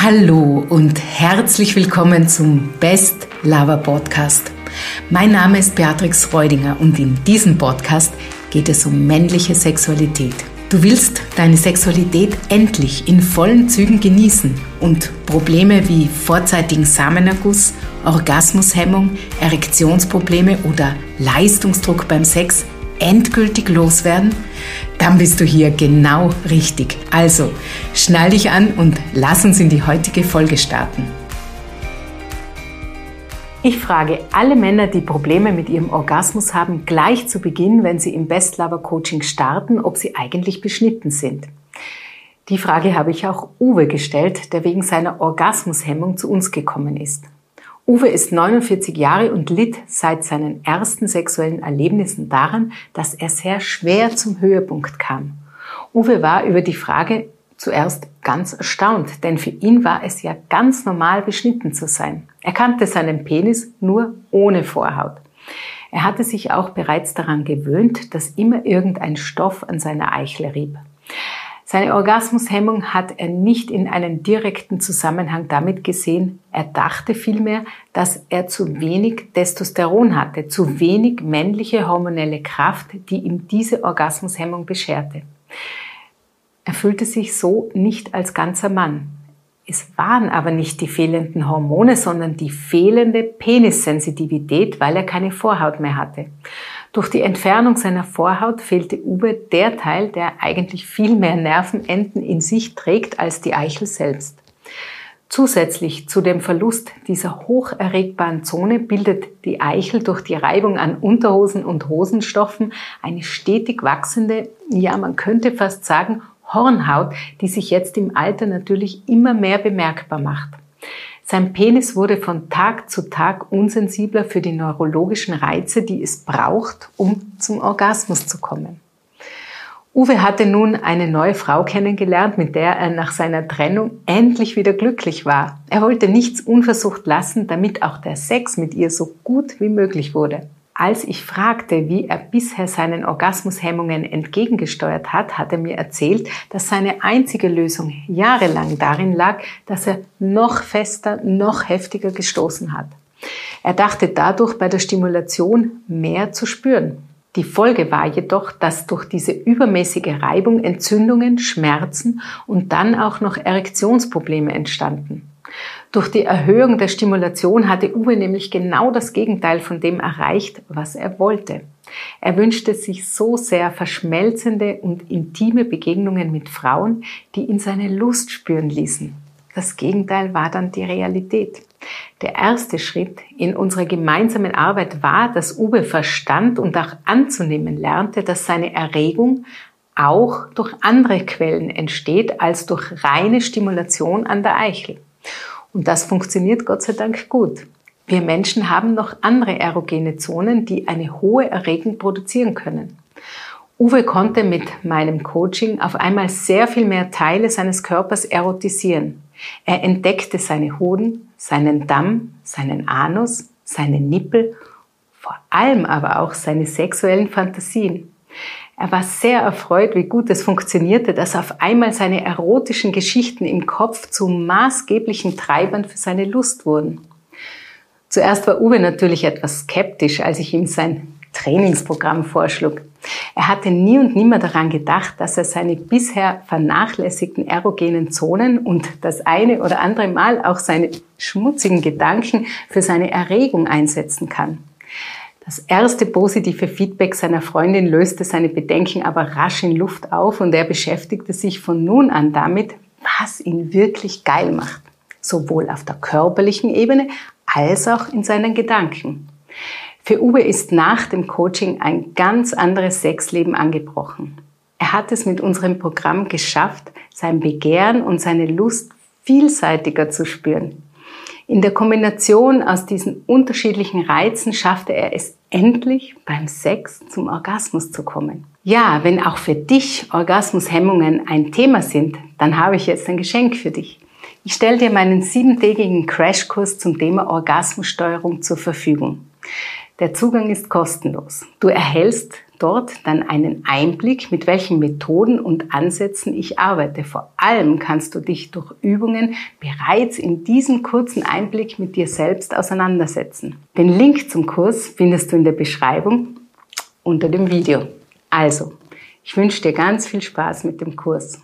Hallo und herzlich willkommen zum Best Lover Podcast. Mein Name ist Beatrix Reudinger und in diesem Podcast geht es um männliche Sexualität. Du willst deine Sexualität endlich in vollen Zügen genießen und Probleme wie vorzeitigen Samenerguss, Orgasmushemmung, Erektionsprobleme oder Leistungsdruck beim Sex endgültig loswerden? Dann bist du hier genau richtig. Also, schnall dich an und lass uns in die heutige Folge starten. Ich frage alle Männer, die Probleme mit ihrem Orgasmus haben, gleich zu Beginn, wenn sie im Best Lover Coaching starten, ob sie eigentlich beschnitten sind. Die Frage habe ich auch Uwe gestellt, der wegen seiner Orgasmushemmung zu uns gekommen ist. Uwe ist 49 Jahre und litt seit seinen ersten sexuellen Erlebnissen daran, dass er sehr schwer zum Höhepunkt kam. Uwe war über die Frage zuerst ganz erstaunt, denn für ihn war es ja ganz normal, beschnitten zu sein. Er kannte seinen Penis nur ohne Vorhaut. Er hatte sich auch bereits daran gewöhnt, dass immer irgendein Stoff an seiner Eichel rieb. Seine Orgasmushemmung hat er nicht in einen direkten Zusammenhang damit gesehen. Er dachte vielmehr, dass er zu wenig Testosteron hatte, zu wenig männliche hormonelle Kraft, die ihm diese Orgasmushemmung bescherte. Er fühlte sich so nicht als ganzer Mann. Es waren aber nicht die fehlenden Hormone, sondern die fehlende Penissensitivität, weil er keine Vorhaut mehr hatte. Durch die Entfernung seiner Vorhaut fehlte Uwe der Teil, der eigentlich viel mehr Nervenenden in sich trägt als die Eichel selbst. Zusätzlich zu dem Verlust dieser hocherregbaren Zone bildet die Eichel durch die Reibung an Unterhosen und Hosenstoffen eine stetig wachsende, ja man könnte fast sagen, Hornhaut, die sich jetzt im Alter natürlich immer mehr bemerkbar macht. Sein Penis wurde von Tag zu Tag unsensibler für die neurologischen Reize, die es braucht, um zum Orgasmus zu kommen. Uwe hatte nun eine neue Frau kennengelernt, mit der er nach seiner Trennung endlich wieder glücklich war. Er wollte nichts unversucht lassen, damit auch der Sex mit ihr so gut wie möglich wurde. Als ich fragte, wie er bisher seinen Orgasmushemmungen entgegengesteuert hat, hat er mir erzählt, dass seine einzige Lösung jahrelang darin lag, dass er noch fester, noch heftiger gestoßen hat. Er dachte dadurch bei der Stimulation mehr zu spüren. Die Folge war jedoch, dass durch diese übermäßige Reibung Entzündungen, Schmerzen und dann auch noch Erektionsprobleme entstanden. Durch die Erhöhung der Stimulation hatte Uwe nämlich genau das Gegenteil von dem erreicht, was er wollte. Er wünschte sich so sehr verschmelzende und intime Begegnungen mit Frauen, die ihn seine Lust spüren ließen. Das Gegenteil war dann die Realität. Der erste Schritt in unserer gemeinsamen Arbeit war, dass Uwe verstand und auch anzunehmen lernte, dass seine Erregung auch durch andere Quellen entsteht als durch reine Stimulation an der Eichel. Und das funktioniert Gott sei Dank gut. Wir Menschen haben noch andere erogene Zonen, die eine hohe Erregung produzieren können. Uwe konnte mit meinem Coaching auf einmal sehr viel mehr Teile seines Körpers erotisieren. Er entdeckte seine Hoden, seinen Damm, seinen Anus, seine Nippel, vor allem aber auch seine sexuellen Fantasien. Er war sehr erfreut, wie gut es funktionierte, dass auf einmal seine erotischen Geschichten im Kopf zu maßgeblichen Treibern für seine Lust wurden. Zuerst war Uwe natürlich etwas skeptisch, als ich ihm sein Trainingsprogramm vorschlug. Er hatte nie und nimmer daran gedacht, dass er seine bisher vernachlässigten erogenen Zonen und das eine oder andere Mal auch seine schmutzigen Gedanken für seine Erregung einsetzen kann. Das erste positive Feedback seiner Freundin löste seine Bedenken aber rasch in Luft auf und er beschäftigte sich von nun an damit, was ihn wirklich geil macht. Sowohl auf der körperlichen Ebene als auch in seinen Gedanken. Für Uwe ist nach dem Coaching ein ganz anderes Sexleben angebrochen. Er hat es mit unserem Programm geschafft, sein Begehren und seine Lust vielseitiger zu spüren. In der Kombination aus diesen unterschiedlichen Reizen schaffte er es endlich beim Sex zum Orgasmus zu kommen. Ja, wenn auch für dich Orgasmushemmungen ein Thema sind, dann habe ich jetzt ein Geschenk für dich. Ich stelle dir meinen siebentägigen Crashkurs zum Thema Orgasmussteuerung zur Verfügung. Der Zugang ist kostenlos. Du erhältst dort dann einen Einblick, mit welchen Methoden und Ansätzen ich arbeite. Vor allem kannst du dich durch Übungen bereits in diesem kurzen Einblick mit dir selbst auseinandersetzen. Den Link zum Kurs findest du in der Beschreibung unter dem Video. Also, ich wünsche dir ganz viel Spaß mit dem Kurs.